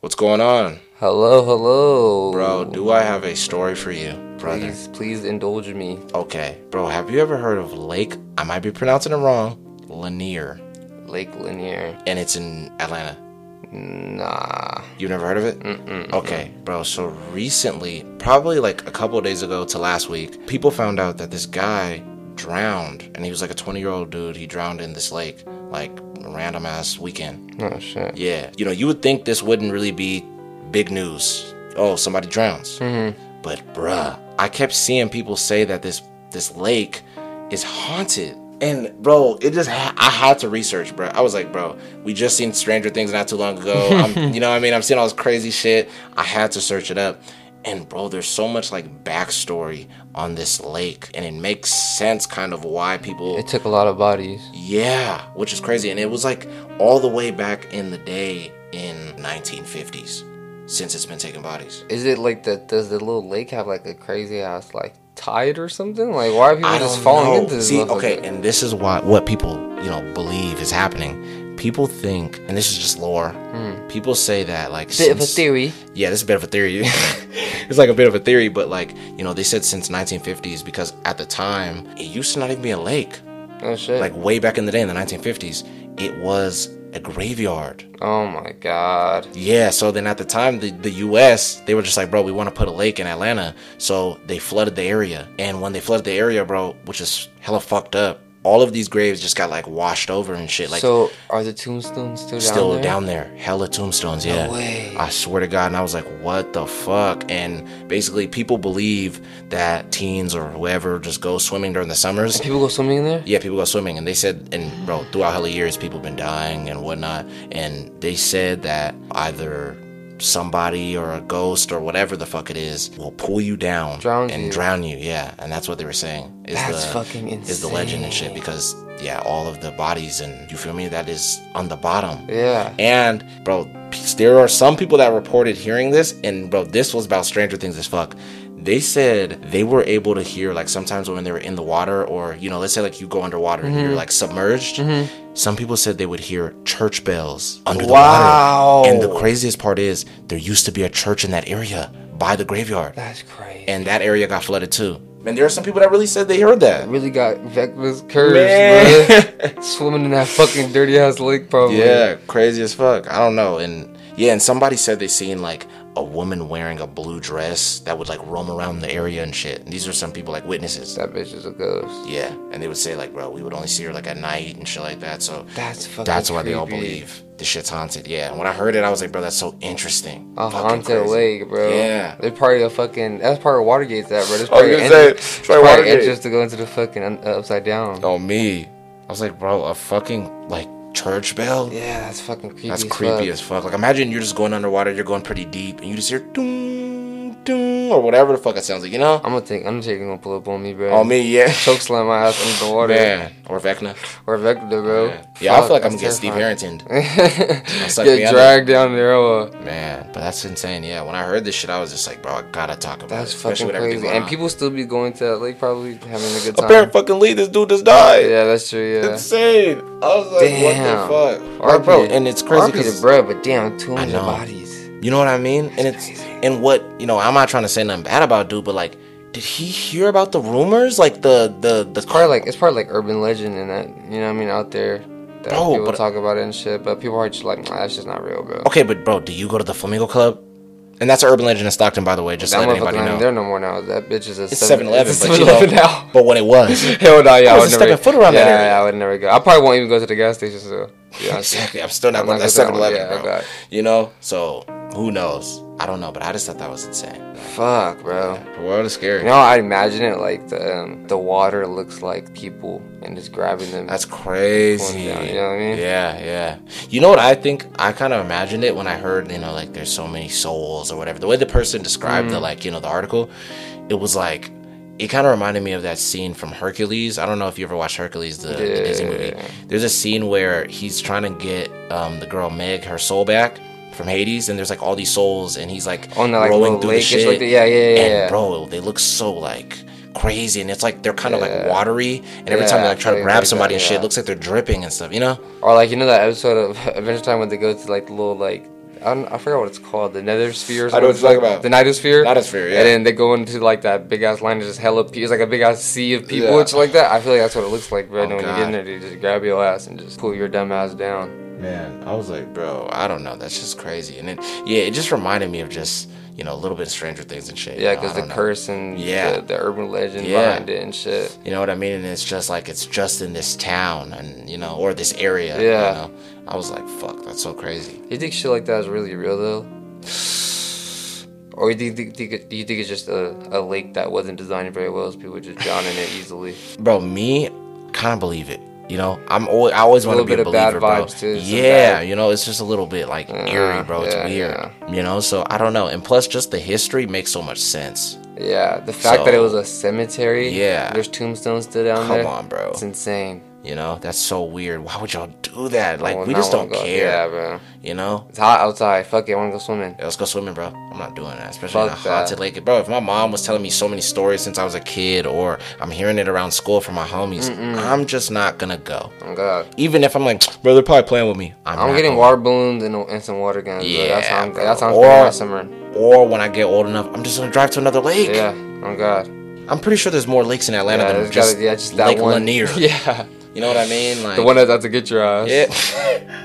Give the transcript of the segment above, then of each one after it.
What's going on? Hello, hello. Bro, do I have a story for you, brother? Please, please indulge me. Okay, bro, have you ever heard of Lake, I might be pronouncing it wrong, Lanier, Lake Lanier. and it's in Atlanta? Nah. You've never heard of it? Mm-mm. Okay, bro, so recently, probably like a couple of days ago to last week, people found out that this guy drowned, and he was like a 20 year old dude. He drowned in this lake, like random ass weekend. Oh shit. Yeah, you know, you would think this wouldn't really be big news. Oh, somebody drowns. Mm-hmm. But bruh, I kept seeing people say that this this lake is haunted. And bro, it just ha- I had to research, bro. I was like, bro, we just seen Stranger Things not too long ago. I'm, you know what I mean? I'm seeing all this crazy shit. I had to search it up. And bro, there's so much like backstory on this lake, and it makes sense kind of why people It took a lot of bodies. yeah, which is crazy. And it was like all the way back in the day in 1950s since it's been taking bodies. Is it like that? does the little lake have like a crazy ass like tide or something? Like why are people I just falling know. into this? See, okay, and this is why what people, you know, believe is happening. People think, and this is just lore. Hmm. People say that like bit of a theory. Yeah, this is a bit of a theory. it's like a bit of a theory, but like you know, they said since 1950s because at the time it used to not even be a lake. Oh shit. Like way back in the day in the 1950s, it was a graveyard. oh my god. Yeah, so then at the time, the, the US, they were just like, bro, we want to put a lake in Atlanta. So they flooded the area. And when they flooded the area, bro, which is hella fucked up, all of these graves just got like washed over and shit. Like, so are the tombstones still down there? still there? down there. Hella tombstones, yeah. No way. I swear to God. And I was like, what the fuck? And basically, people believe that teens or whoever just go swimming during the summers. People go swimming in there? Yeah, people go swimming, and they said, and bro, throughout hella years, people have been dying and whatnot, and they said that either somebody or a ghost or whatever the fuck it is will pull you down and you. drown you. Yeah, and that's what they were saying. Is That's the, fucking insane. Is the legend and shit because yeah, all of the bodies and you feel me that is on the bottom. Yeah. And bro, there are some people that reported hearing this, and bro, this was about Stranger Things as fuck. They said they were able to hear like sometimes when they were in the water, or you know, let's say like you go underwater and Mm-hmm. you're like submerged. Some people said they would hear church bells under the Wow. water. And the craziest part is there used to be a church in that area by the graveyard, That's crazy. and that area got flooded too. And there are some people that really said they heard that. really got Vecna's curves, Man. bro. Swimming in that fucking dirty ass lake, probably. Yeah, crazy as fuck. I don't know. And yeah, and somebody said they seen like a woman wearing a blue dress that would like roam around the area and shit. And these are some people like witnesses. That bitch is a ghost. Yeah, and they would say like, bro, we would only see her like at night and shit like that. So That's fucking that's why they all believe the shit's haunted. Yeah, and when I heard it, I was like, bro, that's so interesting. A Fucking haunted crazy. lake, bro. Yeah. They're part of fucking. That's part of Watergate's that, bro. There's I was gonna say, it's probably part of Watergate. entrance to go into the fucking un- uh, upside down. Oh me, I was like, bro, a fucking like church bell. Yeah, that's fucking creepy. That's as creepy fuck. as fuck. Like imagine you're just going underwater, you're going pretty deep, and you just hear doom doom or whatever the fuck it sounds like, you know? I'm gonna think. I'm taking gonna pull up on me, bro. On me, yeah. Choke slam my ass under the water. Man, or Vecna. Or Vector, bro. Yeah, yeah I feel like I'm gonna get Steve. Harrington. Get dragged down there. Uh, Man, but that's insane. Yeah, when I heard this shit, I was just like, bro, I gotta talk about that's it. Especially fucking crazy. And people still be going to that lake, probably having a good time. Apparent fucking lead, this dude just died. Yeah, that's true. Yeah. Insane. I was like, Damn. what the fuck? Bro, and it's crazy RP to 'cause- bro, but damn, 200 know. bodies. You know what I mean? and it's crazy. and what you know. I'm not trying to say nothing bad about dude, but like, did he hear about the rumors? Like the the the Part like it's part like urban legend and that you know what I mean out there that Bro, people but- talk about it and shit, but people are just like, nah, that's just not real, bro. Okay, but bro, do you go to the Flamingo Club? And that's an urban legend in Stockton, by the way. Just to let anybody know. They're no more now. That bitch is a It's 7 7-Eleven, it's a but you know, 7-Eleven now. but when it was, Hell no, yeah, I I was stepping foot around yeah, that area. yeah, I would never go. I probably won't even go to the gas station. So yeah, exactly. I'm still not I'm going to not that gonna 7-Eleven, that one. bro. Yeah. You know, so who knows? I don't know, but I just thought that was insane. fuck, bro. The world is scary. You know, I imagine it like the um, the water looks like people and just grabbing them. That's crazy. down, you know what I mean? Yeah, yeah. You know what I think? I kind of imagined it when I heard, you know, like there's so many souls or whatever. The way the person described Mm. the like, you know, the article, it was like it kind of reminded me of that scene from Hercules. I don't know if you ever watched Hercules, the, the Disney movie. There's a scene where he's trying to get um, the girl Meg her soul back from Hades, and there's like all these souls, and he's like On the, like, rolling through the shit. like the- yeah, yeah, yeah, And yeah. bro, they look so like crazy, and it's like they're kind of like watery, and every time they like try to grab somebody and shit, yeah. it looks like they're dripping and stuff, you know? Or like you know that episode of Adventure Time when they go to like the little like I, don't, I forgot what it's called. The Nether Sphere. I know what you're talking about. The Nightosphere. Nightosphere, yeah. And then they go into like that big ass line. of just hella people. It's like a big ass sea of people Yeah. and like that. I feel like that's what it looks like, bro. Oh, and when you get in there, they just grab your ass and just pull your dumb ass down. Man, I was like, bro, I don't know. That's just crazy. And then, yeah, it just reminded me of just, you know, a little bit of Stranger Things and shit. Yeah, know, because I the don't know. curse and Yeah. the, the urban legend Yeah. behind it and shit. You know what I mean? And it's just like, it's just in this town and, you know, or this area. Yeah. You know? I was like, fuck, that's so crazy. You think shit like that is really real though? Or do you think, think do you think it's just a, a lake that wasn't designed very well, so people just drown in it easily? Bro, me, kind of believe it. You know, I'm always, I always want to be a bit of bad believer, bro. vibes, too, Yeah, bad- you know, it's just a little bit like mm, eerie, bro. It's yeah, weird. yeah. You know, so I don't know. And plus, just the history makes so much sense. Yeah, the fact that it was a cemetery. Yeah. there's tombstones still down Come there. on, bro. It's insane. You know, that's so weird. Why would y'all do that? Like, Oh, we just don't go- care. Yeah, bro. You know, It's hot outside. Fuck it, I wanna go swimming. Yeah, let's go swimming, bro. I'm not doing that, especially in a Fuck that. haunted lake. Bro, if my mom was telling me so many stories since I was a kid, or I'm hearing it around school from my homies, I'm just not gonna go. Oh god. Even if I'm like, bro, they're probably playing with me. I'm, I'm getting going. water balloons and, and some water guns. Yeah, that's how I'm, bro. that's how I'm Or- summer. Or when I get old enough, I'm just gonna drive to another lake. Yeah. Oh god. I'm pretty sure there's more lakes in Atlanta Yeah, than just, gotta, yeah, just that Lake one. Lanier. yeah. You know what I mean? Like The one that's out to get your ass. Yeah.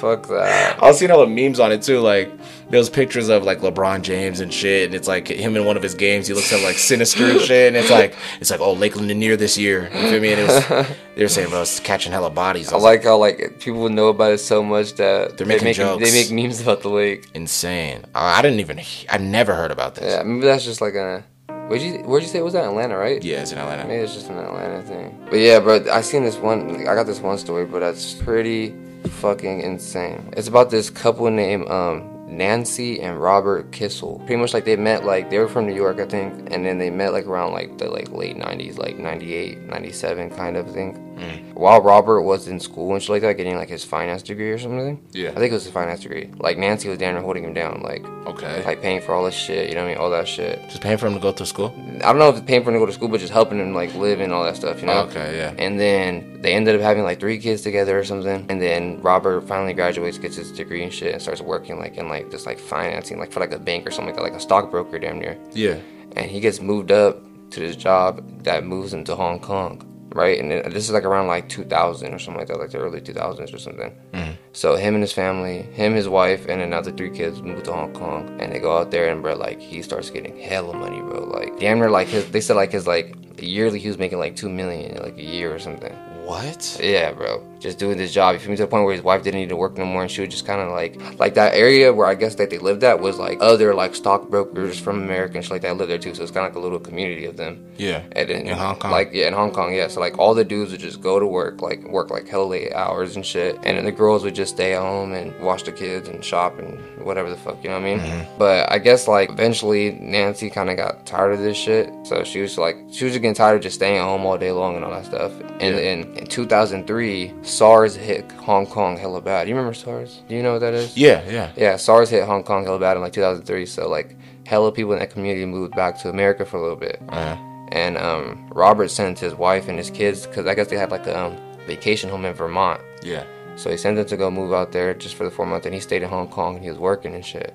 Fuck that. I was seeing all the memes on it too. Like those pictures of like LeBron James and shit, and it's like him in one of his games. He looks up like sinister and shit, and it's like it's like oh Lake Lanier this year. You feel me? And it was they were saying bro, it's catching hella bodies. I was like how like people know about it so much that They're they making make jokes. they make memes about the lake. insane. I, I didn't even I never heard about this. Yeah, maybe that's just like a. Where'd you Where'd you say it was that Atlanta, right? Yeah, it's in Atlanta. Maybe it's just an Atlanta thing. But yeah, bro, I seen this one. I got this one story, but that's pretty fucking insane. It's about this couple named um Nancy and Robert Kissel. Pretty much like they met like they were from New York, I think, and then they met like around like the like late 90s, like 98, 97 kind of thing. Eh. While Robert was in school and shit like that, getting like his finance degree or something. Yeah. I think it was his finance degree. Like Nancy was down there holding him down, like Okay. like paying for all this shit, you know what I mean? All that shit. Just paying for him to go to school. I don't know if it's paying for him to go to school, but just helping him like live and all that stuff, you know? Okay, yeah. And then they ended up having like three kids together or something. And then Robert finally graduates, gets his degree and shit, and starts working like in like just like financing, like for like a bank or something like that, like a stockbroker damn near. Yeah. And he gets moved up to this job that moves him to Hong Kong, right? And uh, this is like around like 2000 or something like that, like the early 2000s or something. Mm-hmm. So him and his family, him, his wife, and another three kids move to Hong Kong, and they go out there, and bro, like he starts getting hella money, bro. Like damn near like his, they said like his like yearly he was making like two million like a year or something. What? Yeah, bro. Just doing this job. You feel me to the point where his wife didn't need to work no more, and she was just kind of like, like that area where I guess that they lived at was like other like stockbrokers from America and shit like that lived there too. So it's kind of like a little community of them. Yeah. And then, In Hong Kong. Like yeah, in Hong Kong, yeah. So like all the dudes would just go to work, like work like hella late hours and shit, and then the girls would just stay home and watch the kids and shop and whatever the fuck, you know what I mean? Mm-hmm. But I guess like eventually Nancy kind of got tired of this shit, so she was like she was getting tired of just staying at home all day long and all that stuff. And Yeah. then in 2003, SARS hit Hong Kong hella bad. You remember SARS? Do you know what that is? Yeah, yeah. Yeah, SARS hit Hong Kong hella bad in like 2003. So like hella people in that community moved back to America for a little bit. Uh, And um, Robert sent his wife and his kids because I guess they had like a um, vacation home in Vermont. yeah. So he sent them to go move out there just for the four months, and he stayed in Hong Kong and he was working and shit.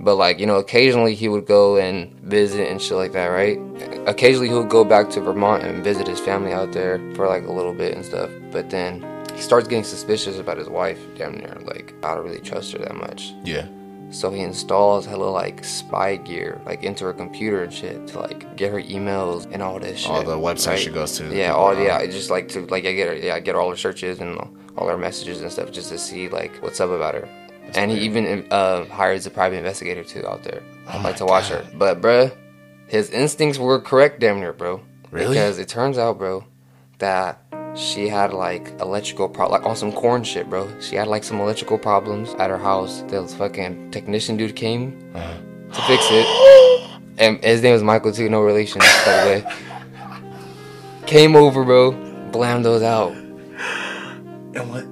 But like you know, occasionally he would go and visit and shit like that, right? Occasionally he would go back to Vermont and visit his family out there for like a little bit and stuff. But then he starts getting suspicious about his wife, damn near. Like I don't really trust her that much. Yeah. So he installs hella like spy gear like into her computer and shit to like get her emails and all this shit. All the websites right? she goes to. Yeah, all uh-huh. yeah, I just like to like I get her yeah, I get all her searches and all her messages and stuff just to see like what's up about her. And he even uh, hires a private investigator too out there, Oh like to watch God. her. But bruh, his instincts were correct, damn near, bro. Really? Because it turns out, bro, that she had like electrical pro like on some corn shit, bro. She had like some electrical problems at her house. The fucking technician dude came Uh-huh. to fix it, and his name was Michael too, no relation, by the way. Came over, bro, blammed those out. And what,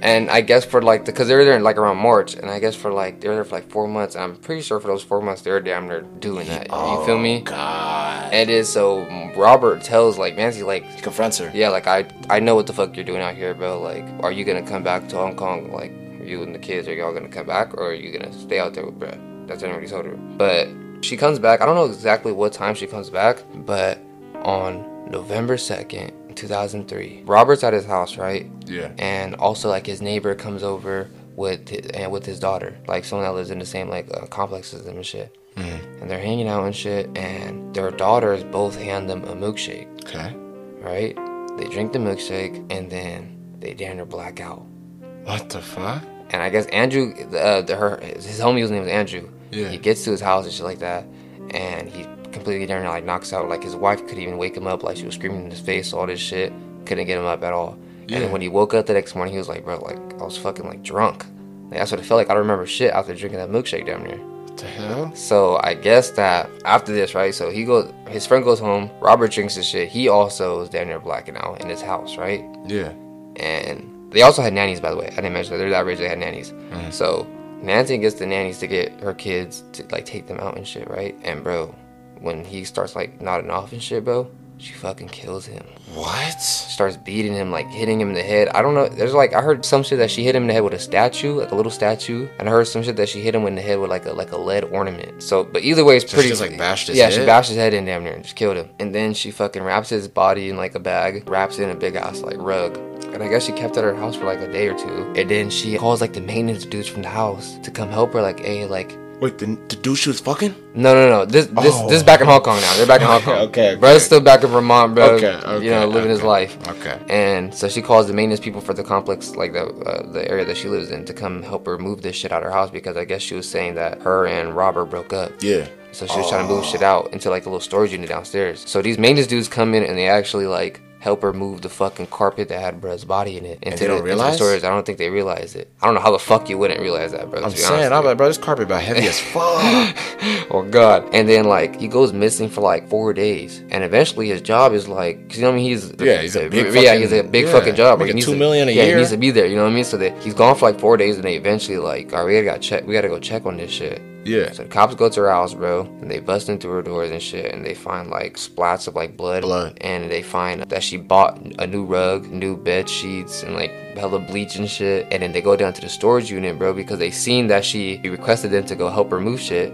And I guess for like, because they were there in like around March, and I guess for like, they were there for like four months. And I'm pretty sure for those four months, they were damn near doing that. You oh, feel me? Oh, God. And it is so Robert tells like Nancy, like, he confronts her. yeah, like I I know what the fuck you're doing out here, bro. Like, are you gonna come back to Hong Kong? Like, you and the kids are y'all gonna come back or are you gonna stay out there with Brett? That's what I already told her. But she comes back. I don't know exactly what time she comes back, but on November 2nd, 2003, Robert's at his house, right? Yeah. And also, like, his neighbor comes over with his, and with his daughter, like someone that lives in the same like uh, complexes and shit. And they're hanging out and shit, and their daughters both hand them a milkshake, Okay. right? They drink the milkshake and then they damn near black out. What the fuck? And I guess Andrew, uh, the, her, his homie's name was Andrew. Yeah. He gets to his house and shit like that, and he completely damn near like knocks out. Like his wife couldn't even wake him up. Like she was screaming in his face, all this shit. Couldn't get him up at all. And Yeah. then when he woke up the next morning, he was like, bro, like I was fucking like drunk. Like that's what it felt like. I don't remember shit after drinking that milkshake down there. What the hell? So I guess that after this, right? So he goes, his friend goes home. Robert drinks his shit. He also is down there blacking out in his house, right? Yeah. and they also had nannies by the way i didn't mention that they're that rich they had nannies Mm-hmm. so nancy gets the nannies to get her kids to like take them out and shit right and bro when he starts like nodding off and shit bro she fucking kills him What? starts beating him like hitting him in the head i don't know there's like i heard some shit that she hit him in the head with a statue like a little statue and i heard some shit that she hit him in the head with like a like a lead ornament so but either way it's So she pretty just, like, bashed his head. yeah she bashed his head in damn near and just killed him and then she fucking wraps his body in like a bag wraps it in a big ass like rug and I guess she kept at her house for like a day or two. And then she calls like the maintenance dudes from the house to come help her. Like, hey, like, Wait, the, the dude she was fucking? no, no, no. This, this, Oh. this is back in Hong Kong now. They're back in Hong Kong. okay, okay. Brother's still back in Vermont, bro. Okay, okay, You know, living his life. Okay. And so she calls the maintenance people for the complex, like the uh, the area that she lives in, to come help her move this shit out of her house because I guess she was saying that her and Robert broke up. Yeah. So she was trying to move shit out into like a little storage unit downstairs. So these maintenance dudes come in and they actually like help her move the fucking carpet that had Brad's body in it into, they don't the, into the realize? storage. I don't think they realized it. I don't know how the fuck you wouldn't realize that, bro. I'm to be saying, I'm like, bro, this carpet about heavy as fuck. oh god. And then like he goes missing for like four days, and eventually his job is like, 'cause you know what I mean? He's Yeah, he's a big yeah, fucking- he's a big yeah, fucking job. making He needs two to- million a yeah, year. he needs to be there. You know what I mean? So that he's gone for like four days, and they eventually like, all right, we gotta check. We gotta go check on this shit. Yeah. So the cops go to her house, bro, and they bust into her doors and shit, and they find like splats of like blood, Blood. and they find that she bought a new rug, new bed sheets, and like hella bleach and shit. And then they go down to the storage unit, bro, because they seen that she requested them to go help her move shit,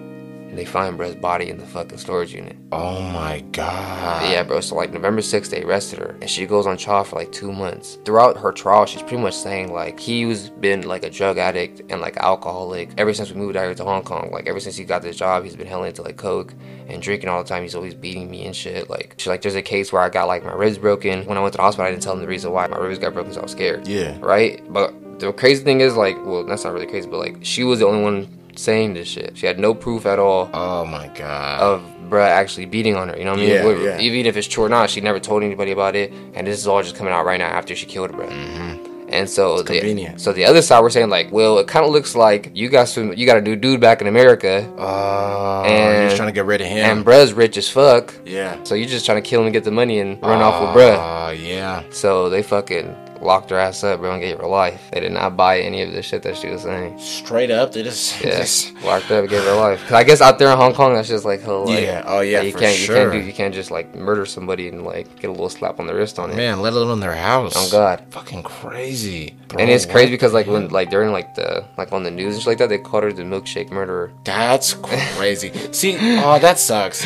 and they find Brett's body in the fucking storage unit. Oh my god. Yeah, bro. So like November 6th, they arrested her, and she goes on trial for like two months. Throughout her trial, she's pretty much saying like he was been like a drug addict and like alcoholic ever since we moved out here to Hong Kong. Like ever since he got this job, he's been hella into like coke and drinking all the time. He's always beating me and shit. Like she's like, there's a case where I got like my ribs broken. When I went to the hospital, I didn't tell them the reason why my ribs got broken, so I was scared. Yeah. Right. But the crazy thing is like, well, that's not really crazy, but like she was the only one saying this shit. She had no proof at all Oh my god. of bruh actually beating on her. You know what I mean? Yeah, yeah. Even if it's true or not, she never told anybody about it, and this is all just coming out right now after she killed her, bruh. And so, the, Mm-hmm. convenient. so the other side, we're saying like, well, it kind of looks like you got some, you got a new dude back in America, Oh, And- you're just trying to get rid of him. and bruh's rich as fuck. yeah. So you're just trying to kill him and get the money and run off with bruh. Oh yeah. So they fucking locked her ass up, bro, and gave her life. They did not buy any of the shit that she was saying. Straight up, they just. Yeah, just- locked up, and gave her life. 'Cause I guess out there in Hong Kong, that's just like. Like, Yeah, oh, yeah, you for can't, you can't do, you can't just like murder somebody and like get a little slap on the wrist on it. Man, let alone their house. Oh God. Fucking crazy. And it's crazy because like when like during like the like on the news and shit like that, they called her the milkshake murderer. That's crazy. See, oh, that sucks.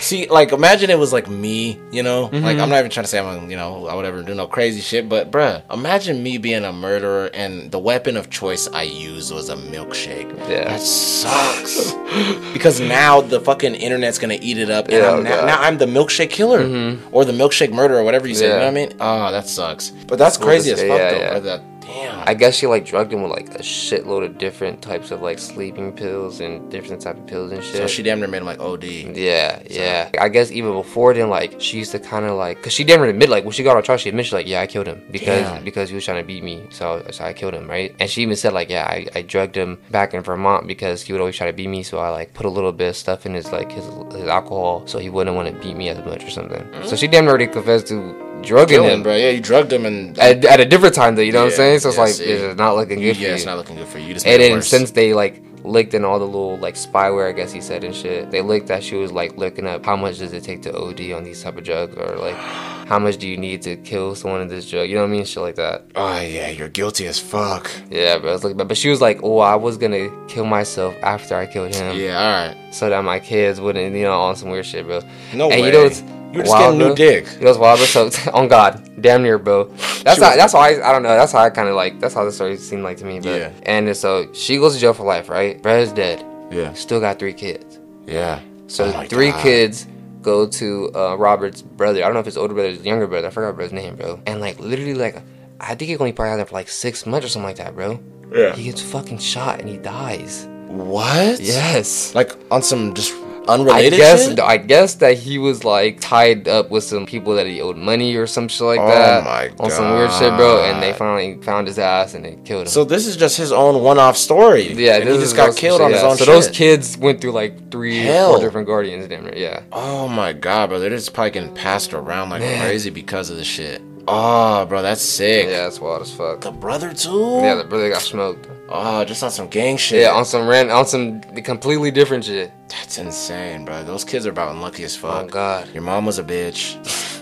See, like, imagine it was like me, you know? Mm-hmm. Like, I'm not even trying to say I'm, you know, I would ever do no crazy shit, but bruh, imagine me being a murderer and the weapon of choice I used was a milkshake. Yeah. That sucks. because now the fucking internet's gonna eat it up, and Yeah, I'm oh now, now I'm the milkshake killer or the milkshake murderer, whatever you say. You know Yeah. what I mean? Oh, that sucks. But that's crazy as fuck, yeah, though. yeah. that- damn. I guess she like drugged him with like a shitload of different types of like sleeping pills and different type of pills and shit. so she damn near made him like OD. Yeah, yeah. I guess even before then, like she used to kind of like, cause she didn't admit, like when she got on trial, she admitted, she's like, yeah, I killed him because Damn. because he was trying to beat me, so so I killed him, right? And she even said like, yeah, I, I drugged him back in Vermont because he would always try to beat me, so I like put a little bit of stuff in his like his his alcohol, so he wouldn't want to beat me as much or something. So she damn near already confessed to drugging him. bro. Yeah, you drugged him and At, at a different time though, you know what I'm saying? So it's yeah, like see. it's not looking good yeah, for it's you. not looking good for you. And then worse. since they like licked in all the little like spyware, I guess he said and shit. They licked that she was like looking up how much does it take to OD on these type of drugs, or like how much do you need to kill someone in this drug? You know what I mean? Shit like that. Oh yeah, you're guilty as fuck. Yeah, but it's like, but she was like, oh, I was gonna kill myself after I killed him, Yeah, all right. so that my kids wouldn't, you know, on some weird shit, bro. No and way. you know You just wild, getting new bro? dick. You know what's wild, bro? So, on God, damn near, bro. That's how, was- that's how I, I don't know. That's how I kind of like. That's how the story seemed like to me. But, Yeah. And so she goes to jail for life, right? Brad's dead. Yeah, Still got three kids. yeah. So Oh three God. kids go to uh, Robert's brother. I don't know if it's older brother, his younger brother. I forgot brother's name, bro. And like literally, like I think he only probably had there for like six months or something like that, bro. Yeah. He gets fucking shot and he dies. What? Yes. Like on some just I unrelated guess shit? I guess that he was like tied up with some people that he owed money or some shit like Oh that my on some weird shit, bro. And they finally found his ass and they killed him. So this is just his own one-off story. yeah, and this he just got killed on his own So shit. those kids went through like three, Hell. four different guardians, damn it. Yeah. Oh my god, bro! They're just probably getting passed around like Man. crazy because of the shit. Oh, bro, that's sick. Yeah, that's wild as fuck. The brother too. Yeah, the brother got smoked. Oh, just on some gang shit. Yeah, on some rent, on some completely different shit. That's insane, bro. Those kids are about unlucky as fuck. Oh God. Your mom was a bitch,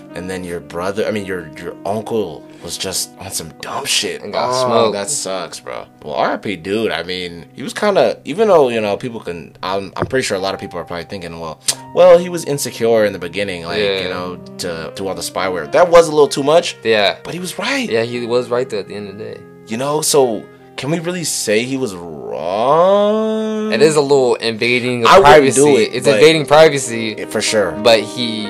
and then your brother, I mean your your uncle was just on some dumb shit. And got oh, smoked. That sucks, bro. Well, R.I.P. Dude. I mean, he was kind of, even though you know people can, I'm, I'm pretty sure a lot of people are probably thinking, well, well, he was insecure in the beginning, like Yeah. you know, to do all the spyware. That was a little too much, Yeah. but he was right. Yeah, he was right there at the end of the day. You know, so can we really say he was wrong? It is a little invading of I wouldn't privacy. do it, it's invading privacy, for sure. but he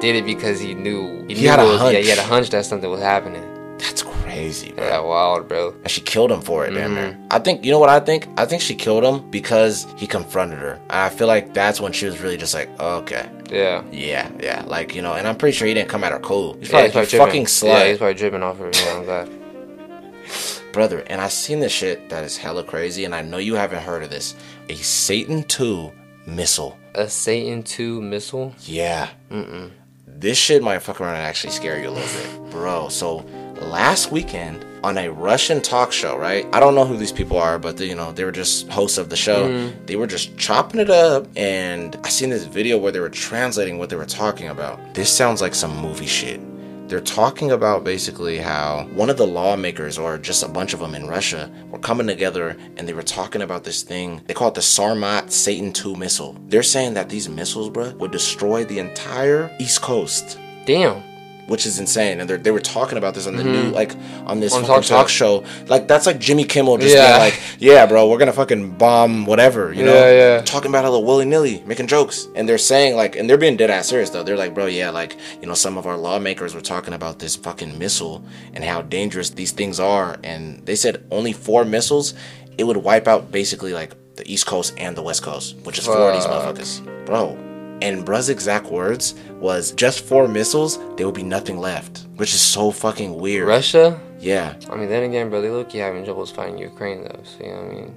did it because he knew. He knew had a was- Yeah, hunch. he had a hunch that something was happening. That's crazy, bro. Yeah, wild, bro. And she killed him for it, damn Mm-hmm. near. I think you know what I think. I think she killed him because he confronted her. And I feel like that's when she was really just like, okay, Yeah. yeah, yeah, like you know. And I'm pretty sure he didn't come at her cool. He's Yeah, probably he's like, you dripping. fucking slut, Yeah, he's probably dripping off her. Yeah, I'm glad. Brother. And I seen this shit that is hella crazy, and I know you haven't heard of this. A Satan two missile. A Satan 2 missile? Yeah. Mm-mm. This shit might fuck around and actually scare you a little bit, bro. So last weekend on a Russian talk show, right? I don't know who these people are, but they, you know they were just hosts of the show. Mm-hmm. They were just chopping it up, and I seen this video where they were translating what they were talking about. This sounds like some movie shit. They're talking about basically how one of the lawmakers, or just a bunch of them in Russia, were coming together and they were talking about this thing. They call it the Sarmat Satan 2 missile. They're saying that these missiles, bruh, would destroy the entire East Coast Damn. Which is insane. And they're- they were talking about this on the new, like, on this Mm-hmm. On talk talk, show. Like, that's like Jimmy Kimmel just Yeah. being like, yeah, bro, we're gonna fucking bomb whatever, you know? Yeah, yeah. Talking about a little willy nilly, making jokes. And they're saying, like, and they're being dead ass serious, though. They're like, bro, yeah, like, you know, some of our lawmakers were talking about this fucking missile and how dangerous these things are. And they said only four missiles, it would wipe out basically, like, the East Coast and the West Coast, which is four of these motherfuckers. Bro, and Bruh's exact words was just four missiles, there will be nothing left. Which is so fucking weird. Russia? Yeah, I mean, then again, bro, they look you having troubles fighting Ukraine, though. So, you know what I mean?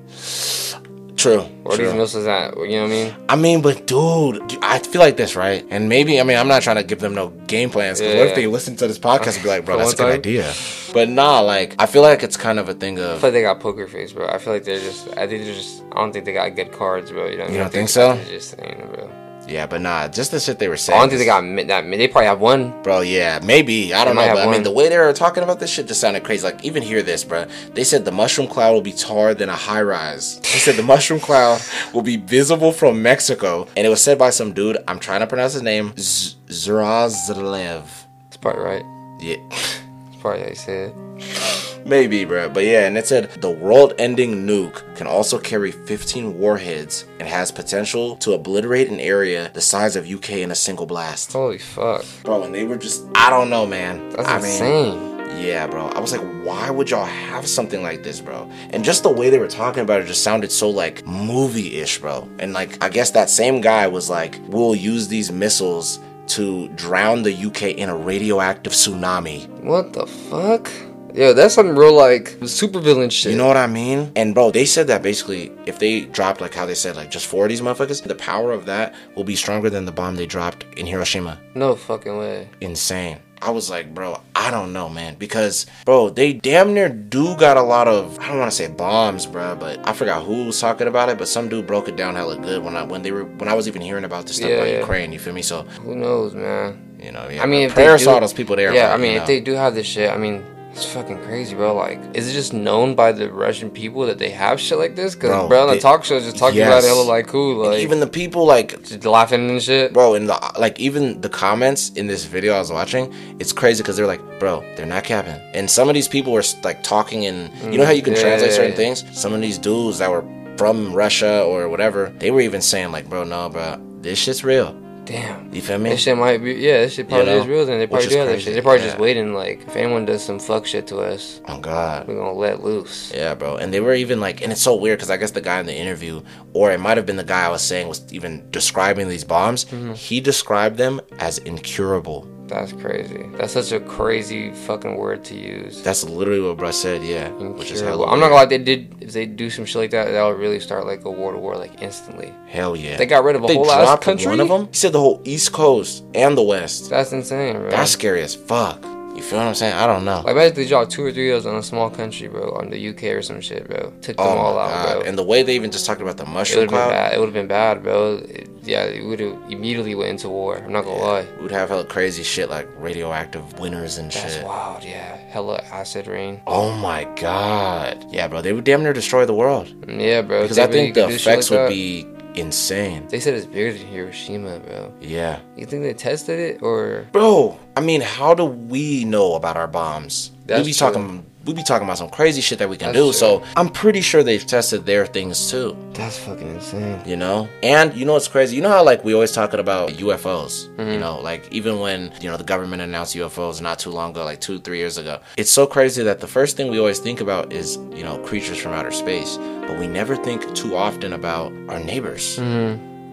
true. Where true. these missiles at? You know what I mean? I mean, but dude, dude, I feel like this, right? And maybe, I mean, I'm not trying to give them no game plans. Because what Yeah. if they listen to this podcast and be like, bro, that's a good time? idea. But nah, like, I feel like it's kind of a thing of. I of, feel like they got poker face, bro. I feel like they're just. I think they're just. I don't think they got good cards, bro. You, know, You don't I think so? they're Just saying, bro. Yeah, but nah, just the shit they were I saying. don't think they got that. They probably have one. Bro, yeah, maybe. I don't might know. But I mean, the way they were talking about this shit just sounded crazy. Like, even hear this, bro. They said the mushroom cloud will be taller than a high rise. They said the mushroom cloud will be visible from Mexico. And it was said by some dude, I'm trying to pronounce his name, Z- Zrazlev. It's probably right. Yeah. It's probably how you say it. Maybe, bro. But yeah, and it said the world ending nuke can also carry 15 warheads and has potential to obliterate an area the size of UK in a single blast. Holy fuck. Bro, and they were just, I don't know, man. That's I mean, insane. Yeah, bro. I was like, why would y'all have something like this, bro? And just the way they were talking about it just sounded so like movie ish, bro. And like, I guess that same guy was like, we'll use these missiles to drown the UK in a radioactive tsunami. What the fuck? Yo, that's some real like supervillain shit. You know what I mean? And bro, they said that basically if they dropped like how they said like just four of these motherfuckers, the power of that will be stronger than the bomb they dropped in Hiroshima. No fucking way. Insane. I was like, bro, I don't know, man, because bro, they damn near do got a lot of I don't want to say bombs, bro, but I forgot who was talking about it, but some dude broke it down hella good when I when they were when I was even hearing about this stuff Yeah, about yeah. Ukraine. You feel me? So Who knows, man? you know, yeah. I mean, if to all those people there. Yeah, but, I mean, you if they do have this shit, I mean, it's fucking crazy, bro. Like, is it just known by the Russian people that they have shit like this? Because Bro, bro, on the they- talk shows just talking about it, hella like cool, And like even the people like just laughing and shit. bro in the like even the comments in this video i was watching it's crazy because they're like bro they're not capping and some of these people were like talking in you know how you can Mm, yeah, translate yeah, certain yeah. things some of these dudes that were from russia or whatever they were even saying like bro no bro this shit's real Damn. you feel me This shit might be, yeah, this shit probably know? is real. Then they probably do have that shit. They're probably just waiting. Like, if anyone does some fuck shit to us, oh god we're gonna let loose. yeah bro and they were even like and it's so weird because i guess the guy in the interview or it might have been the guy i was saying was even describing these bombs Mm-hmm. he described them as incurable That's crazy. That's such a crazy fucking word to use. that's literally what bro said yeah which is Incurable. hella I'm not gonna lie. They did. If they do some shit like that, that'll really start like a war to war, like instantly. Hell yeah. They got rid of a They whole ass dropped country? One of them. He said the whole East Coast and the West. That's insane, bro. That's scary as fuck. You feel what I'm saying? I don't know. like imagine they dropped two or three of those on a small country, bro, on the UK or some shit, bro. Took them oh all out, god! bro. And the way they even just talked about the it mushroom would have been cloud, bad. It would have been bad, bro. It- yeah, it would have immediately went into war. I'm not gonna lie. we would have hella crazy shit like radioactive winters and That's shit. wild, yeah. Hella acid rain. Oh my god! Yeah, bro, they would damn near destroy the world Mm, Yeah, bro. because I think the effects like would be insane. They said it's bigger than Hiroshima, bro. Yeah, You think they tested it or? bro. I mean, how do we know about our bombs? That's we be true. talking. We be talking about some crazy shit that we can That's do. true. So I'm pretty sure they've tested their things too. That's fucking insane. you know and you know what's crazy you know how like we always talking about ufos Mm-hmm. you know like even when you know the government announced ufos not too long ago like two three years ago it's so crazy that the first thing we always think about is you know creatures from outer space but we never think too often about our neighbors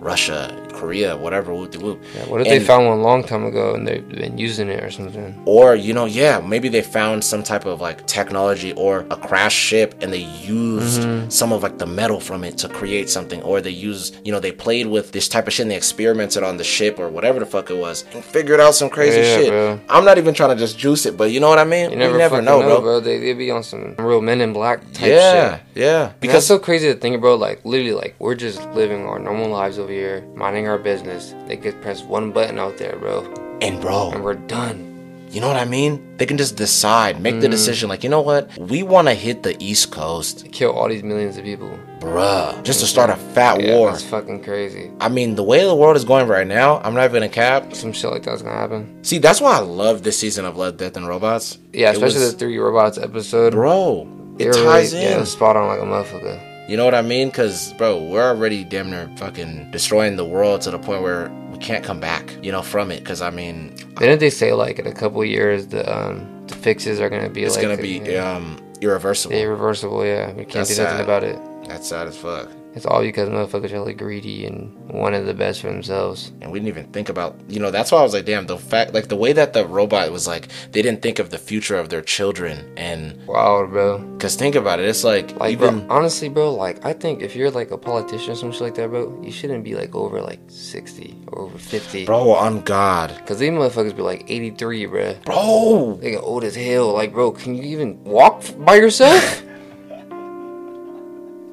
russia korea whatever whoop de whoop. Yeah, what if they found one a long time ago and they've been using it or something? or you know yeah maybe they found some type of like technology or a crash ship and they used Mm-hmm. some of like the metal from it to create something or they used you know they played with this type of shit and they experimented on the ship or whatever the fuck it was and figured out some crazy Yeah, shit bro. i'm not even trying to just juice it but you know what i mean You never, never fucking know, bro, They they be on some real Men in Black type yeah shit. yeah Because because that's so crazy to think, bro. Like literally, like we're just living our normal lives over here, minding our business. They could press one button out there, bro, and bro, and we're done. you know what i mean they can just decide make the Mm. decision like you know what we want to hit the east coast Kill all these millions of people. bruh just to start a fat Yeah, war that's fucking crazy. I mean, the way the world is going right now, I'm not even a cap. Some shit like that's gonna happen. See, that's why I love this season of Love, Death, and Robots. Yeah, It especially was- the three robots episode. bro. They It ties really- in. Yeah, spot on like a motherfucker. You know what I mean? Because, bro, we're already damn near fucking destroying the world to the point where we can't come back, you know, from it. Because I mean, Didn't they say like in a couple years the um the fixes are gonna be it's like gonna be yeah, um irreversible. irreversible? Yeah, we can't That's do nothing sad. about it. That's sad as fuck. It's all because motherfuckers are like greedy and wanted the best for themselves. And we didn't even think about, you know, that's why I was like, damn, the fact, like the way that the robot was like, they didn't think of the future of their children. And, Wow, bro. because think about it, it's like, Like, even, bro, honestly, bro, like, I think if you're like a politician or some shit like that, bro, you shouldn't be like over like 60 or over 50. bro, on God. Cause these motherfuckers be like 83, bro. Bro, They get old as hell. Like, bro, can you even walk by yourself?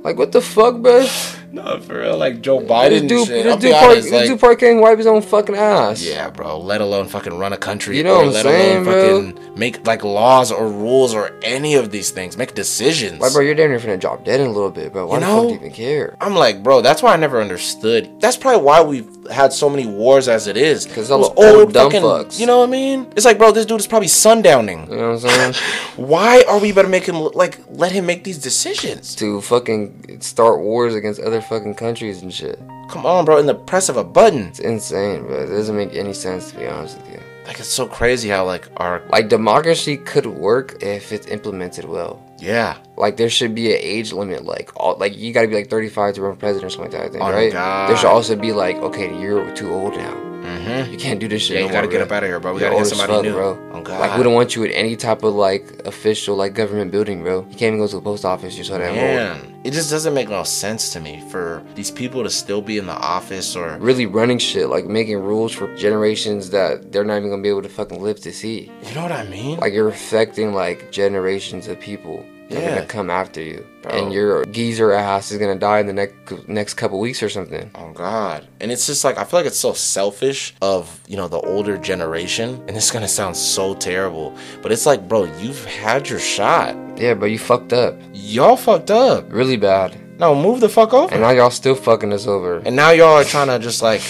like, what the fuck, bro? No, for real, like Joe This Biden. dude, shit. this I'll dude, part, honest, this like, dude can't wipe his own fucking ass. yeah, bro. Let alone fucking run a country. You know or what I'm let saying, alone fucking make like laws or rules or any of these things. Make decisions. Like, bro, you're damn near finna drop dead in a little bit, bro. Why You the know? fuck do you even care? I'm like, bro, that's why I never understood. That's probably why we've had so many wars as it is. 'Cause all Those the old dumb fucks. You know what I mean? It's like, bro, this dude is probably sundowning. You know what I'm saying? Why are we better make him like let him make these decisions? to fucking start wars against other fucking countries and shit. Come on, bro. In the press of a button, It's insane, bro. It doesn't make any sense to be honest with you. like it's so crazy how like our Like democracy could work if it's implemented well. Yeah. Like there should be an age limit. Like all, like you got to be like 35 to run for president or something like that. I think, Oh, right? God. There should also be like, okay, you're too old now. Mm-hmm. You can't do this shit. Yeah, no you gotta more, get bro. up out of here, bro. We You're gotta get somebody fuck, new. bro. Oh God. Like we don't want you at any type of like official like government building, bro. You can't even go to the post office. So damn old. Man, it just doesn't make no sense to me for these people to still be in the office or Really running shit, like making rules for generations that they're not even gonna be able to fucking live to see. you know what I mean? Like you're affecting like generations of people Yeah. gonna come after you, Bro. and your geezer ass is gonna die in the next next couple weeks or something. Oh God. And it's just like I feel like it's so selfish of, you know, the older generation. And it's gonna sound so terrible. But it's like, bro, you've had your shot. Yeah, but you fucked up Y'all fucked up. really bad, No, move the fuck over. and now y'all still fucking us over. And now y'all are trying to just like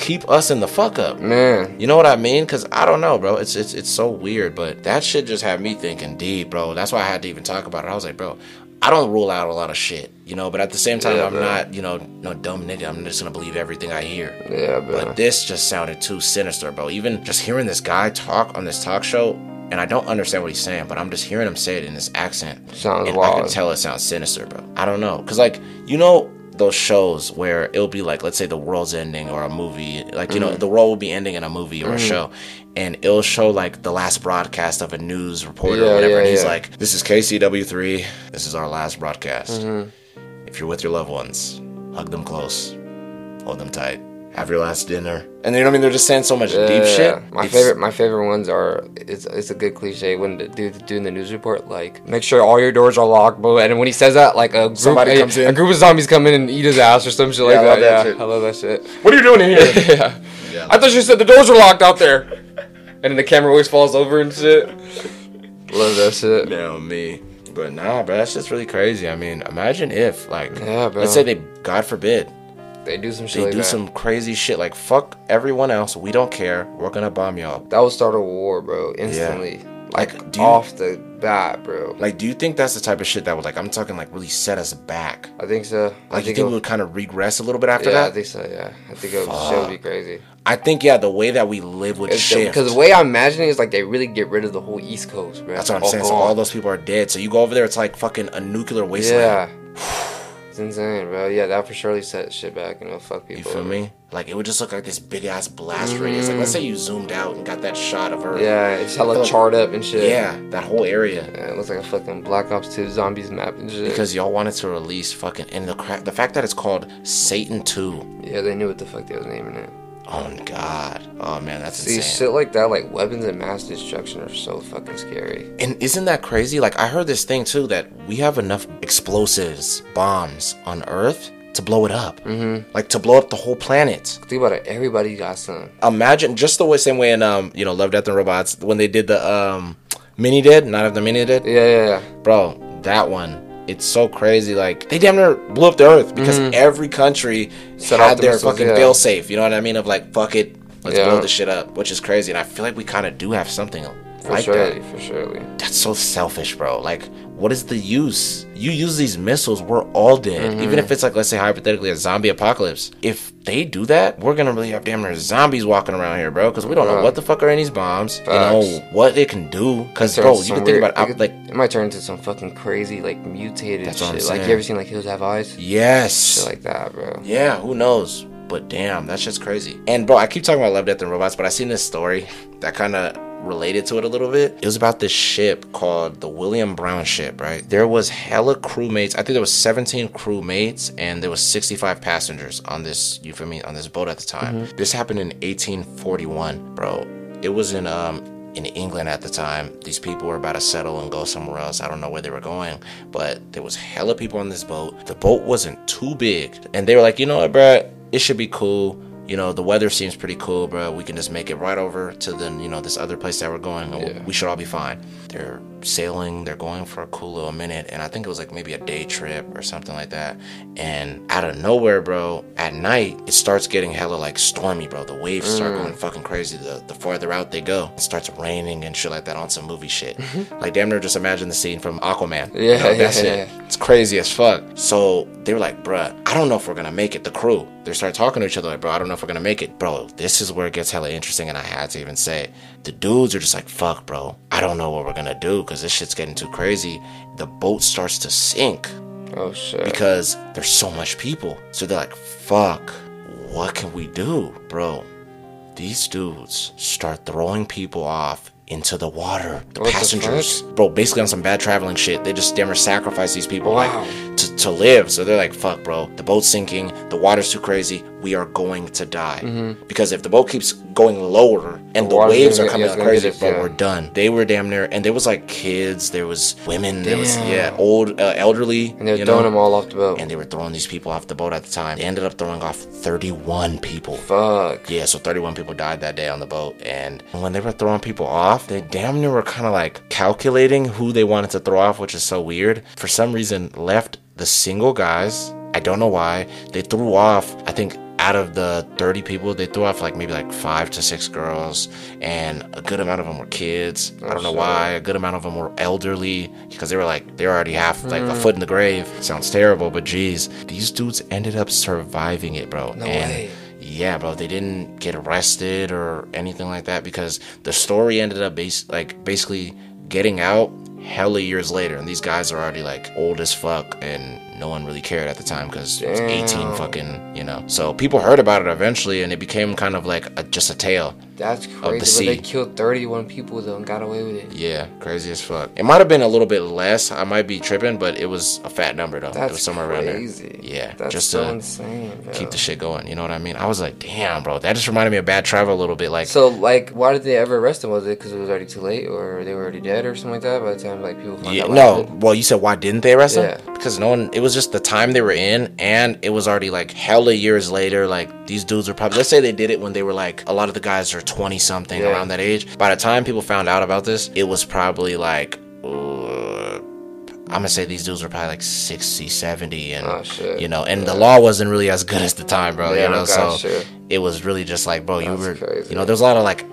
keep us in the fuck up. Man, You know what I mean? Cause I don't know, bro. It's it's it's so weird, but that shit just had me thinking deep, bro. That's why I had to even talk about it. I was like, bro, I don't rule out a lot of shit, you know. But at the same time, Yeah, I'm bro. not, you know, no dumb nigga. I'm just gonna believe everything I hear. yeah, bro. But this just sounded too sinister, bro. Even just hearing this guy talk on this talk show, and I don't understand what he's saying, but I'm just hearing him say it in this accent. Sounds and I wild. can tell it sounds sinister, bro. I don't know, cause like you know those shows where it'll be like, let's say the world's ending or a movie, like you know Mm-hmm. the world will be ending in a movie or a show, and it'll show like the last broadcast of a news reporter Yeah, or whatever, yeah, and he's yeah. like, "This is KCW three. This is our last broadcast. Mm-hmm. If you're with your loved ones, hug them close, hold them tight." Have your last dinner, and you know what I mean. They're just saying so much deep Yeah, shit. My It's- favorite, my favorite ones are. It's it's a good cliche when the dude doing the news report, like make sure all your doors are locked, bro. And when he says that, like a group, Somebody a, comes in. a group of zombies come in and eat his ass or some shit like Yeah, I that. love that yeah, shit. I love that shit. What are you doing in here? yeah. Yeah. I thought you said the doors were locked out there. And then the camera always falls over and shit. Love that shit. Now me. But nah, bro, that's just really crazy. I mean, imagine if, like, Yeah, bro. let's say they, God forbid, They do some shit they like do that. some crazy shit. Like, fuck everyone else. We don't care. We're gonna bomb y'all. that would start a war, bro. Instantly. Like, Like, do you- off the bat, bro. Like, do you think that's the type of shit that would, like, I'm talking, like, really set us back? I think so. I Like, you think think it we would kind of regress a little bit after Yeah, I think so. Yeah, I think it would, be crazy. I think, yeah, the way that we live would shift. Because the way I'm imagining is like they really get rid of the whole East Coast, bro. that's what I'm All saying. So all those people are dead. So you go over there, it's like fucking a nuclear wasteland. Yeah. it's insane, bro. Yeah, that for surely set shit back and it'll fuck people. You feel over. me? Like it would just look like this big ass blast radius. Like let's say you zoomed out and got that shot of Earth. Yeah, it's hella Look. charred up and shit. Yeah, that whole area. Yeah, it looks like a fucking Black Ops 2 zombies map and shit. Because y'all wanted to release fucking and the crap. the fact that it's called Satan Two. yeah, they knew what the fuck they was naming it. Oh God. Oh man, that's See, insane. shit like that, like weapons of mass destruction, are so fucking scary. And isn't that crazy? Like I heard this thing too that we have enough explosives, bombs on Earth to blow it up. Mm-hmm. Like to blow up the whole planet. Think about it. Everybody got some. Imagine just the way same way in um you know Love Death and Robots when they did the um mini did not of the mini did Yeah, yeah, yeah. bro that one it's so crazy like they damn near blew up the earth because every country Mm-hmm. Set had their missiles, fucking yeah. fail safe you know what i mean of like fuck it let's Yeah. blow this shit up which is crazy and i feel like we kind of do have something For like surely, that for surely. that's so selfish bro like what is the use you use these missiles we're all dead Mm-hmm. even if it's like let's say hypothetically a zombie apocalypse if they do that we're gonna really have damn near zombies walking around here bro because we don't know what the fuck are in these bombs you know what it can do because bro you can think weird- about it could- like it might turn into some fucking crazy, like mutated That's shit. like you ever seen like Hills Have Eyes? yes Shit like that, bro. Yeah, who knows? But damn, that's just crazy. And bro, I keep talking about Love, Death, and Robots, but I seen this story that kind of related to it a little bit. It was about this ship called the William Brown ship, right? There was hella crewmates. I think there was 17 crewmates and there was 65 passengers on this, you feel me, on this boat at the time. This happened in 1841, bro. It was in um in England at the time. These people were about to settle and go somewhere else. I don't know where they were going, but there was hella people on this boat. The boat wasn't too big, and they were like, you know what, bro, it should be cool. You know, the weather seems pretty cool, bro. We can just make it right over to the, you know, this other place that we're going, Yeah. we should all be fine. They're sailing, they're going for a cool little minute, and I think it was like maybe a day trip or something like that. And out of nowhere, bro, at night, it starts getting hella like stormy, bro. The waves start Mm. going fucking crazy. The, the farther out they go, it starts raining and shit like that on some movie shit. like, damn near just imagine the scene from Aquaman. You Yeah, know, yeah, that shit. yeah. It's crazy as fuck. So they were like, bruh, I don't know if we're gonna make it. The crew, they start talking to each other like, bro, I don't know if we're gonna make it. Bro, this is where it gets hella interesting, and I had to even say, the dudes are just like, fuck, bro, I don't know what we're gonna do because this shit's getting too crazy. The boat starts to sink Oh shit. because there's so much people. So they're like, fuck, what can we do, bro? These dudes start throwing people off into the water. The What the passengers, bro, basically on some bad traveling shit. They just damn near sacrifice these people Wow. like to, to live. So they're like, fuck, bro, the boat's sinking, the water's too crazy, we are going to die. Because if the boat keeps going lower and the, Mm-hmm. waves are coming out crazy, yeah. we're done. They were damn near, and there was like kids, there was women, there was yeah, old, uh, elderly, And they're you throwing know? them all off the boat. and they were throwing these people off the boat at the time. They ended up throwing off 31 people. Fuck. Yeah, so 31 people died that day on the boat. And when they were throwing people off, they damn near were kind of like calculating who they wanted to throw off, which is so weird. For some reason, left the single guys. I don't know why. They threw off, I think, out of the 30 people, they threw off like maybe like five to six girls, and a good amount of them were kids. I don't know why. A good amount of them were elderly because they were like, they were already half like a mm. foot in the grave. Sounds terrible, but geez, these dudes ended up surviving it, bro. No and way. yeah, bro, they didn't get arrested or anything like that because the story ended up base like basically getting out hella years later, and these guys are already like old as fuck, and no one really cared at the time because it was 18 fucking, you know. So people heard about it eventually, and it became kind of like a, just a tale. That's the crazy. But sea. they killed 31 people though and got away with it. Yeah, crazy as fuck. It might have been a little bit less. I might be tripping, but it was a fat number though. it That's was somewhere around crazy. there. Yeah, That's just so to insane. Bro. keep the shit going. You know what I mean? I was like, damn, bro, that just reminded me of bad travel a little bit. Like, So, like, why did they ever arrest him? Was it because it was already too late, or they were already dead, or something like that? By the time like people found Yeah, no. Well, you said why didn't they arrest him? Yeah. Because no one. It was just the time they were in, and it was already like hella years later. Like these dudes were probably. Let's say they did it when they were like a lot of the guys are twenty something Yeah. around that age. By the time people found out about this, it was probably like. Uh, I'm gonna say these dudes were probably like 60, 70, and Oh, you know, and the law wasn't really as good as the time, bro. Yeah, you know, so it was really just like, bro, you That's were, crazy. you know, there's a lot of like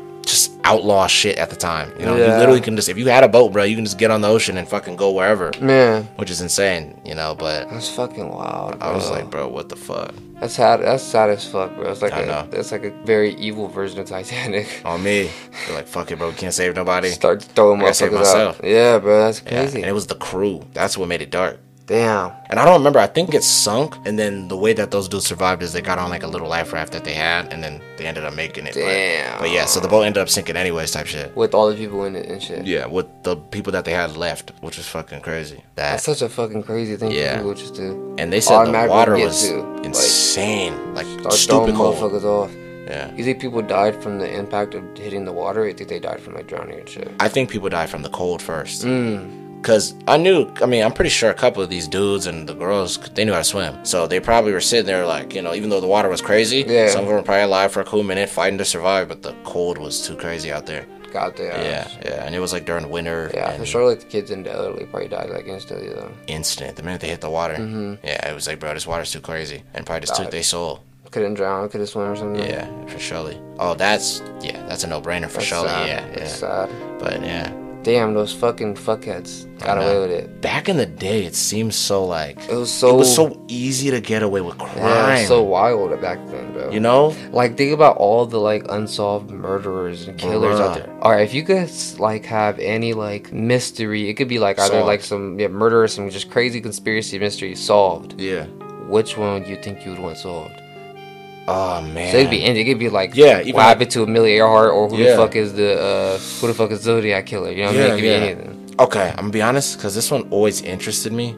outlaw shit at the time. You know, you literally can just if you had a boat, bro, you can just get on the ocean and fucking go wherever, Man, which is insane. You know, but that's fucking wild. Bro. I was like, bro, what the fuck? that's sad. That's sad as fuck, bro. It's like I a, know. that's like a very evil version of Titanic. On me, They're like, fuck it, bro, we can't save nobody. Start throwing I gotta save motherfuckers myself. out. Yeah, bro, that's Yeah, crazy. and it was the crew. That's what made it dark. Damn. And I don't remember. I think it sunk, and then the way that those dudes survived is they got on like a little life raft that they had, and then they ended up making it. But- Damn. But, yeah, so the boat ended up sinking anyways, type shit. With all the people in it and shit. Yeah, with the people that they had left, which was fucking crazy. That That's such a fucking crazy thing Yeah. people just to and they said the water was to, insane, like, start stupid cold. motherfuckers off. Yeah, You think people died from the impact of hitting the water? Or you think they died from like drowning and shit? I think people died from the cold first. Mm. Cause I knew, I mean, I'm pretty sure a couple of these dudes and the girls, they knew how to swim. So they probably were sitting there like, you know, even though the water was crazy, Yeah. some of them were probably alive for a cool minute fighting to survive, but the cold was too crazy out there. God damn. Yeah, yeah, and it was like during winter. Yeah, and for sure. Like the kids and the elderly probably died like instantly though. Instant. The minute they hit the water, Mm-hmm. yeah, it was like, bro, this water's too crazy, and probably just took their soul. Couldn't drown, couldn't swim or something. Yeah, for surely. Oh, that's yeah, that's a no-brainer for That's surely. Yeah, yeah. sad. But yeah, Damn, those fucking fuckheads got away with it. back in the day, it seems so like It was so. it was so easy to get away with crime. Yeah, it was so wild back then, bro. you know, Like think about all the like unsolved murderers and killers out there. All right, if you could like have any like mystery, it could be like either Solved. like some yeah, murder or some just crazy conspiracy mystery solved. yeah. Which one do you think you would want solved? Oh man. So it could be any- it could be like Yeah, even what like- happened to Amelia Earhart or who Yeah. the fuck is the uh who the fuck is Zodiac killer? You know what I mean? It could yeah. be any of them. Okay, I'm gonna be honest, because this one always interested me.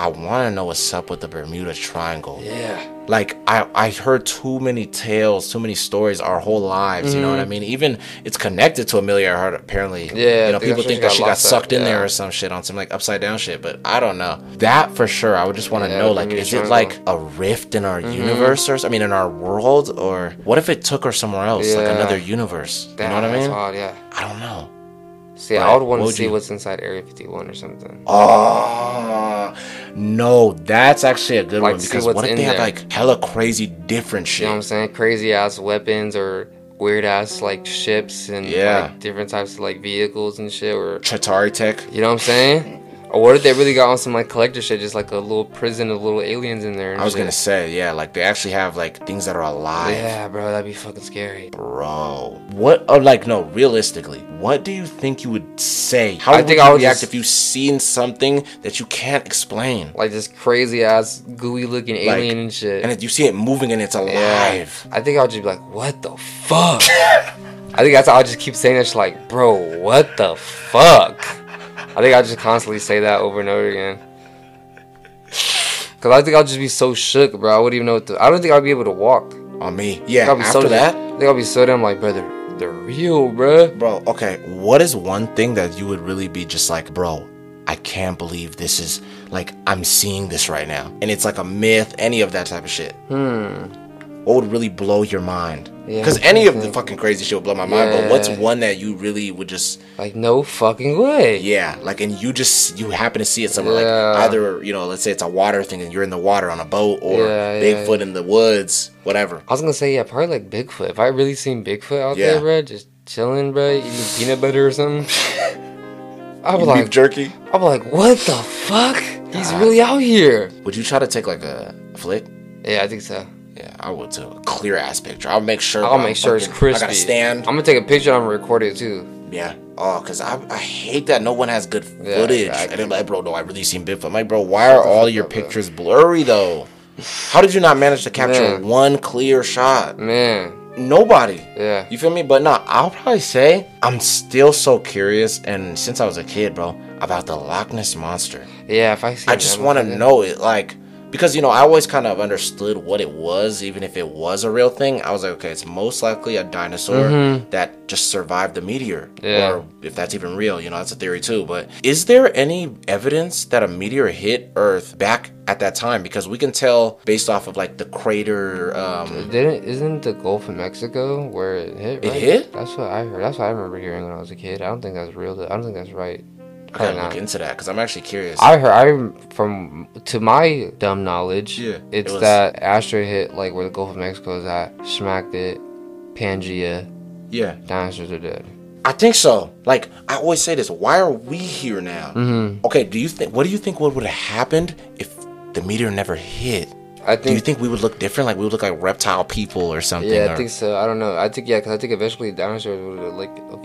I want to know what's up with the Bermuda Triangle. Yeah. Like I, I heard too many tales, too many stories our whole lives. You know what I mean? Even it's connected to Amelia Earhart. Apparently, Mm-hmm. Yeah, You know, people think that she got got locked up, sucked in there or some shit on some like upside down shit. But I don't know that for sure. I would just want to Yeah, know, like, is it like a rift in our Mm-hmm. universe, or I mean, in our world, or what if it took her somewhere else, like another universe? You know what I That's mean? odd, yeah. I don't know. See, Right, I would want to see you- what's inside Area 51 or something. Oh no, that's actually a good Like, one because what if they have there. like hella crazy different shit? You know what I'm saying? Crazy ass weapons or weird ass like ships and Yeah. like different types of like vehicles and shit or Chitauri tech. you know what I'm saying? Or what if they really got on some like collector shit, just like a little prison of little aliens in there? I was shit? gonna say, yeah, like they actually have like things that are alive. Yeah, bro, that'd be fucking scary. Bro, what? Oh, like no, realistically, what do you think you would say? How I would think you I would react just- if you seen something that you can't explain, Like this crazy ass gooey looking Like, alien and shit. and if you see it moving and it's yeah. alive? I think I would just be like, what the fuck? I think that's I'll just keep saying this like, bro, what the fuck? I think I'll just constantly say that over and over again. Cause I think I'll just be so shook, bro. I wouldn't even know what to. I don't think I'll be able to walk. On me, yeah. I'll be After so that, I think I'll be so damn like, brother, they're real, bro. bro. Okay, what is one thing that you would really be just like, bro? I can't believe this is like I'm seeing this right now, and it's like a myth. Any of that type of shit. Hmm. What would really blow your mind? Yeah, Because I'm any of the fucking crazy shit would blow my mind. But what's one that you really would just Like no fucking way. Yeah, like and you just you happen to see it somewhere Yeah. like either you know let's say it's a water thing and you're in the water on a boat or Yeah, yeah, Bigfoot in the woods, whatever. I was gonna say yeah, probably like Bigfoot. If I really seen Bigfoot out Yeah. there, bro, just chilling, bro, eating peanut butter or something. I was Beef like, jerky. I'm like, what the fuck? He's God. really out here. Would you try to take like a flick? Yeah, I think so. Yeah, I would too. A clear ass picture. I'll make sure. I'll make sure it's fucking- crispy. I gotta stand. I'm gonna take a picture. I'm gonna record it too. yeah. Oh, cause I, I hate that no one has good Yeah, footage. exactly. And they're like, bro, no, I really seen Bigfoot. I'm like, bro, why are all your pictures blurry though? How did you not manage to capture Man. one clear shot? Man, Nobody. yeah. You feel me? But no, I'll probably say I'm still so curious, and since I was a kid, bro, about the Loch Ness monster. Yeah, if I see I just want to know it, like, because you know, I always kind of understood what it was, even if it was a real thing. I was like, okay, it's most likely a dinosaur that just survived the meteor, Mm-hmm. Yeah. or if that's even real, you know, that's a theory too. But is there any evidence that a meteor hit Earth back at that time? Because we can tell based off of like the crater. Um, Didn't isn't the Gulf of Mexico where it hit? It hit? That's what I heard. That's what I remember hearing when I was a kid. I don't think that's real. I don't think that's right. I gotta look into that because I'm actually curious. I heard. I from to my dumb knowledge. Yeah, it's it was- that asteroid hit like where the Gulf of Mexico is at, smacked it. Pangea, yeah. dinosaurs are dead. I think so. Like I always say this, why are we here now? Mm-hmm. Okay, do you think what do you think what would have happened if the meteor never hit? I Do you think. think we would look different? Like we would look like reptile people or something? Yeah, I or- think so. I don't know. I think yeah, because I think eventually dinosaurs would have like Evolve?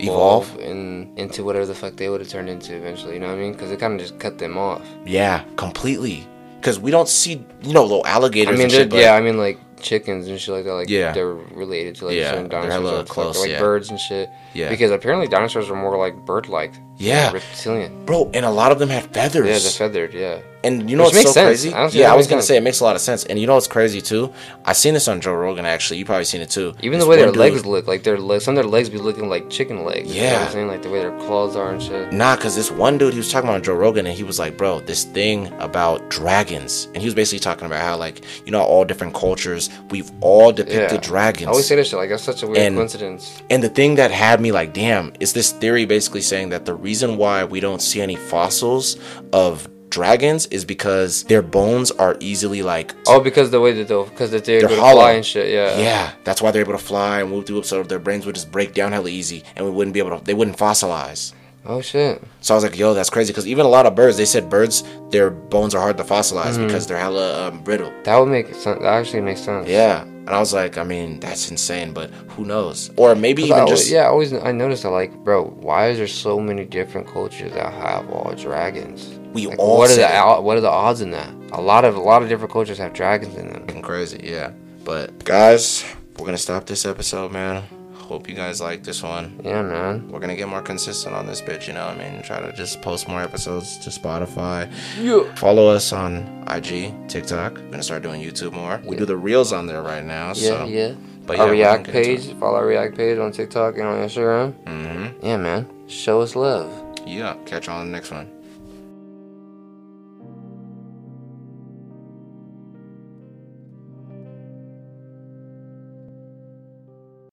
evolve and into whatever the fuck they would have turned into eventually. You know what I mean? Because it kind of just cut them off. yeah, completely. Because we don't see, you know, little alligators. I mean, and shit, but yeah, I mean like chickens and shit like that. Like Yeah. they're related to like Yeah, certain they're dinosaurs, fuck, close, like yeah. birds and shit. Yeah. Because apparently dinosaurs are more like bird-like. Yeah. reptilian. bro, and a lot of them had feathers. Yeah, they're feathered. Yeah. And you know Which what's so sense. crazy? I yeah, I was gonna sense. say it makes a lot of sense. And you know what's crazy too? I seen this on Joe Rogan actually. You probably seen it too. Even This the way their dude- legs look, like their legs, some of their legs be looking like chicken legs. You know what Yeah. I'm saying? Like the way their claws are and shit. Nah, cause this one dude he was talking about on Joe Rogan and he was like, bro, this thing about dragons, and he was basically talking about how like you know all different cultures we've all depicted Yeah. dragons. I always say this shit, like that's such a weird And- coincidence. And the thing that had me like, damn, is this theory basically saying that the reason why we don't see any fossils of dragons is because their bones are easily like Oh, because the way that they'll, because they're, They're able to hollow. fly and shit. Yeah. yeah, that's why they're able to fly and move through so their brains would just break down hella easy and we wouldn't be able to they wouldn't fossilize. Oh shit. So I was like, yo, that's crazy because even a lot of birds, they said birds, their bones are hard to fossilize Mm-hmm. because they're hella um, brittle. That would make sense. That actually makes sense. Yeah. And I was like, I mean, that's insane, but who knows? Or maybe even always, just yeah, I always I noticed that like, bro, why is there so many different cultures that have all dragons? we Like, all what are the it. what are the odds in that? A lot of a lot of different cultures have dragons in them. crazy, yeah. But guys, we're gonna stop this episode, man. Hope you guys like this one. Yeah, man. We're gonna get more consistent on this bitch, you know what I mean? Try to just post more episodes to Spotify. Yeah. Follow us on IG, TikTok. We're gonna start doing YouTube more. We Yeah. do the reels on there right now, Yeah, so yeah. but our React gonna get into page, follow our React page on TikTok and on Instagram. Mm-hmm. Yeah, man. Show us love. Yeah. Catch you on the next one.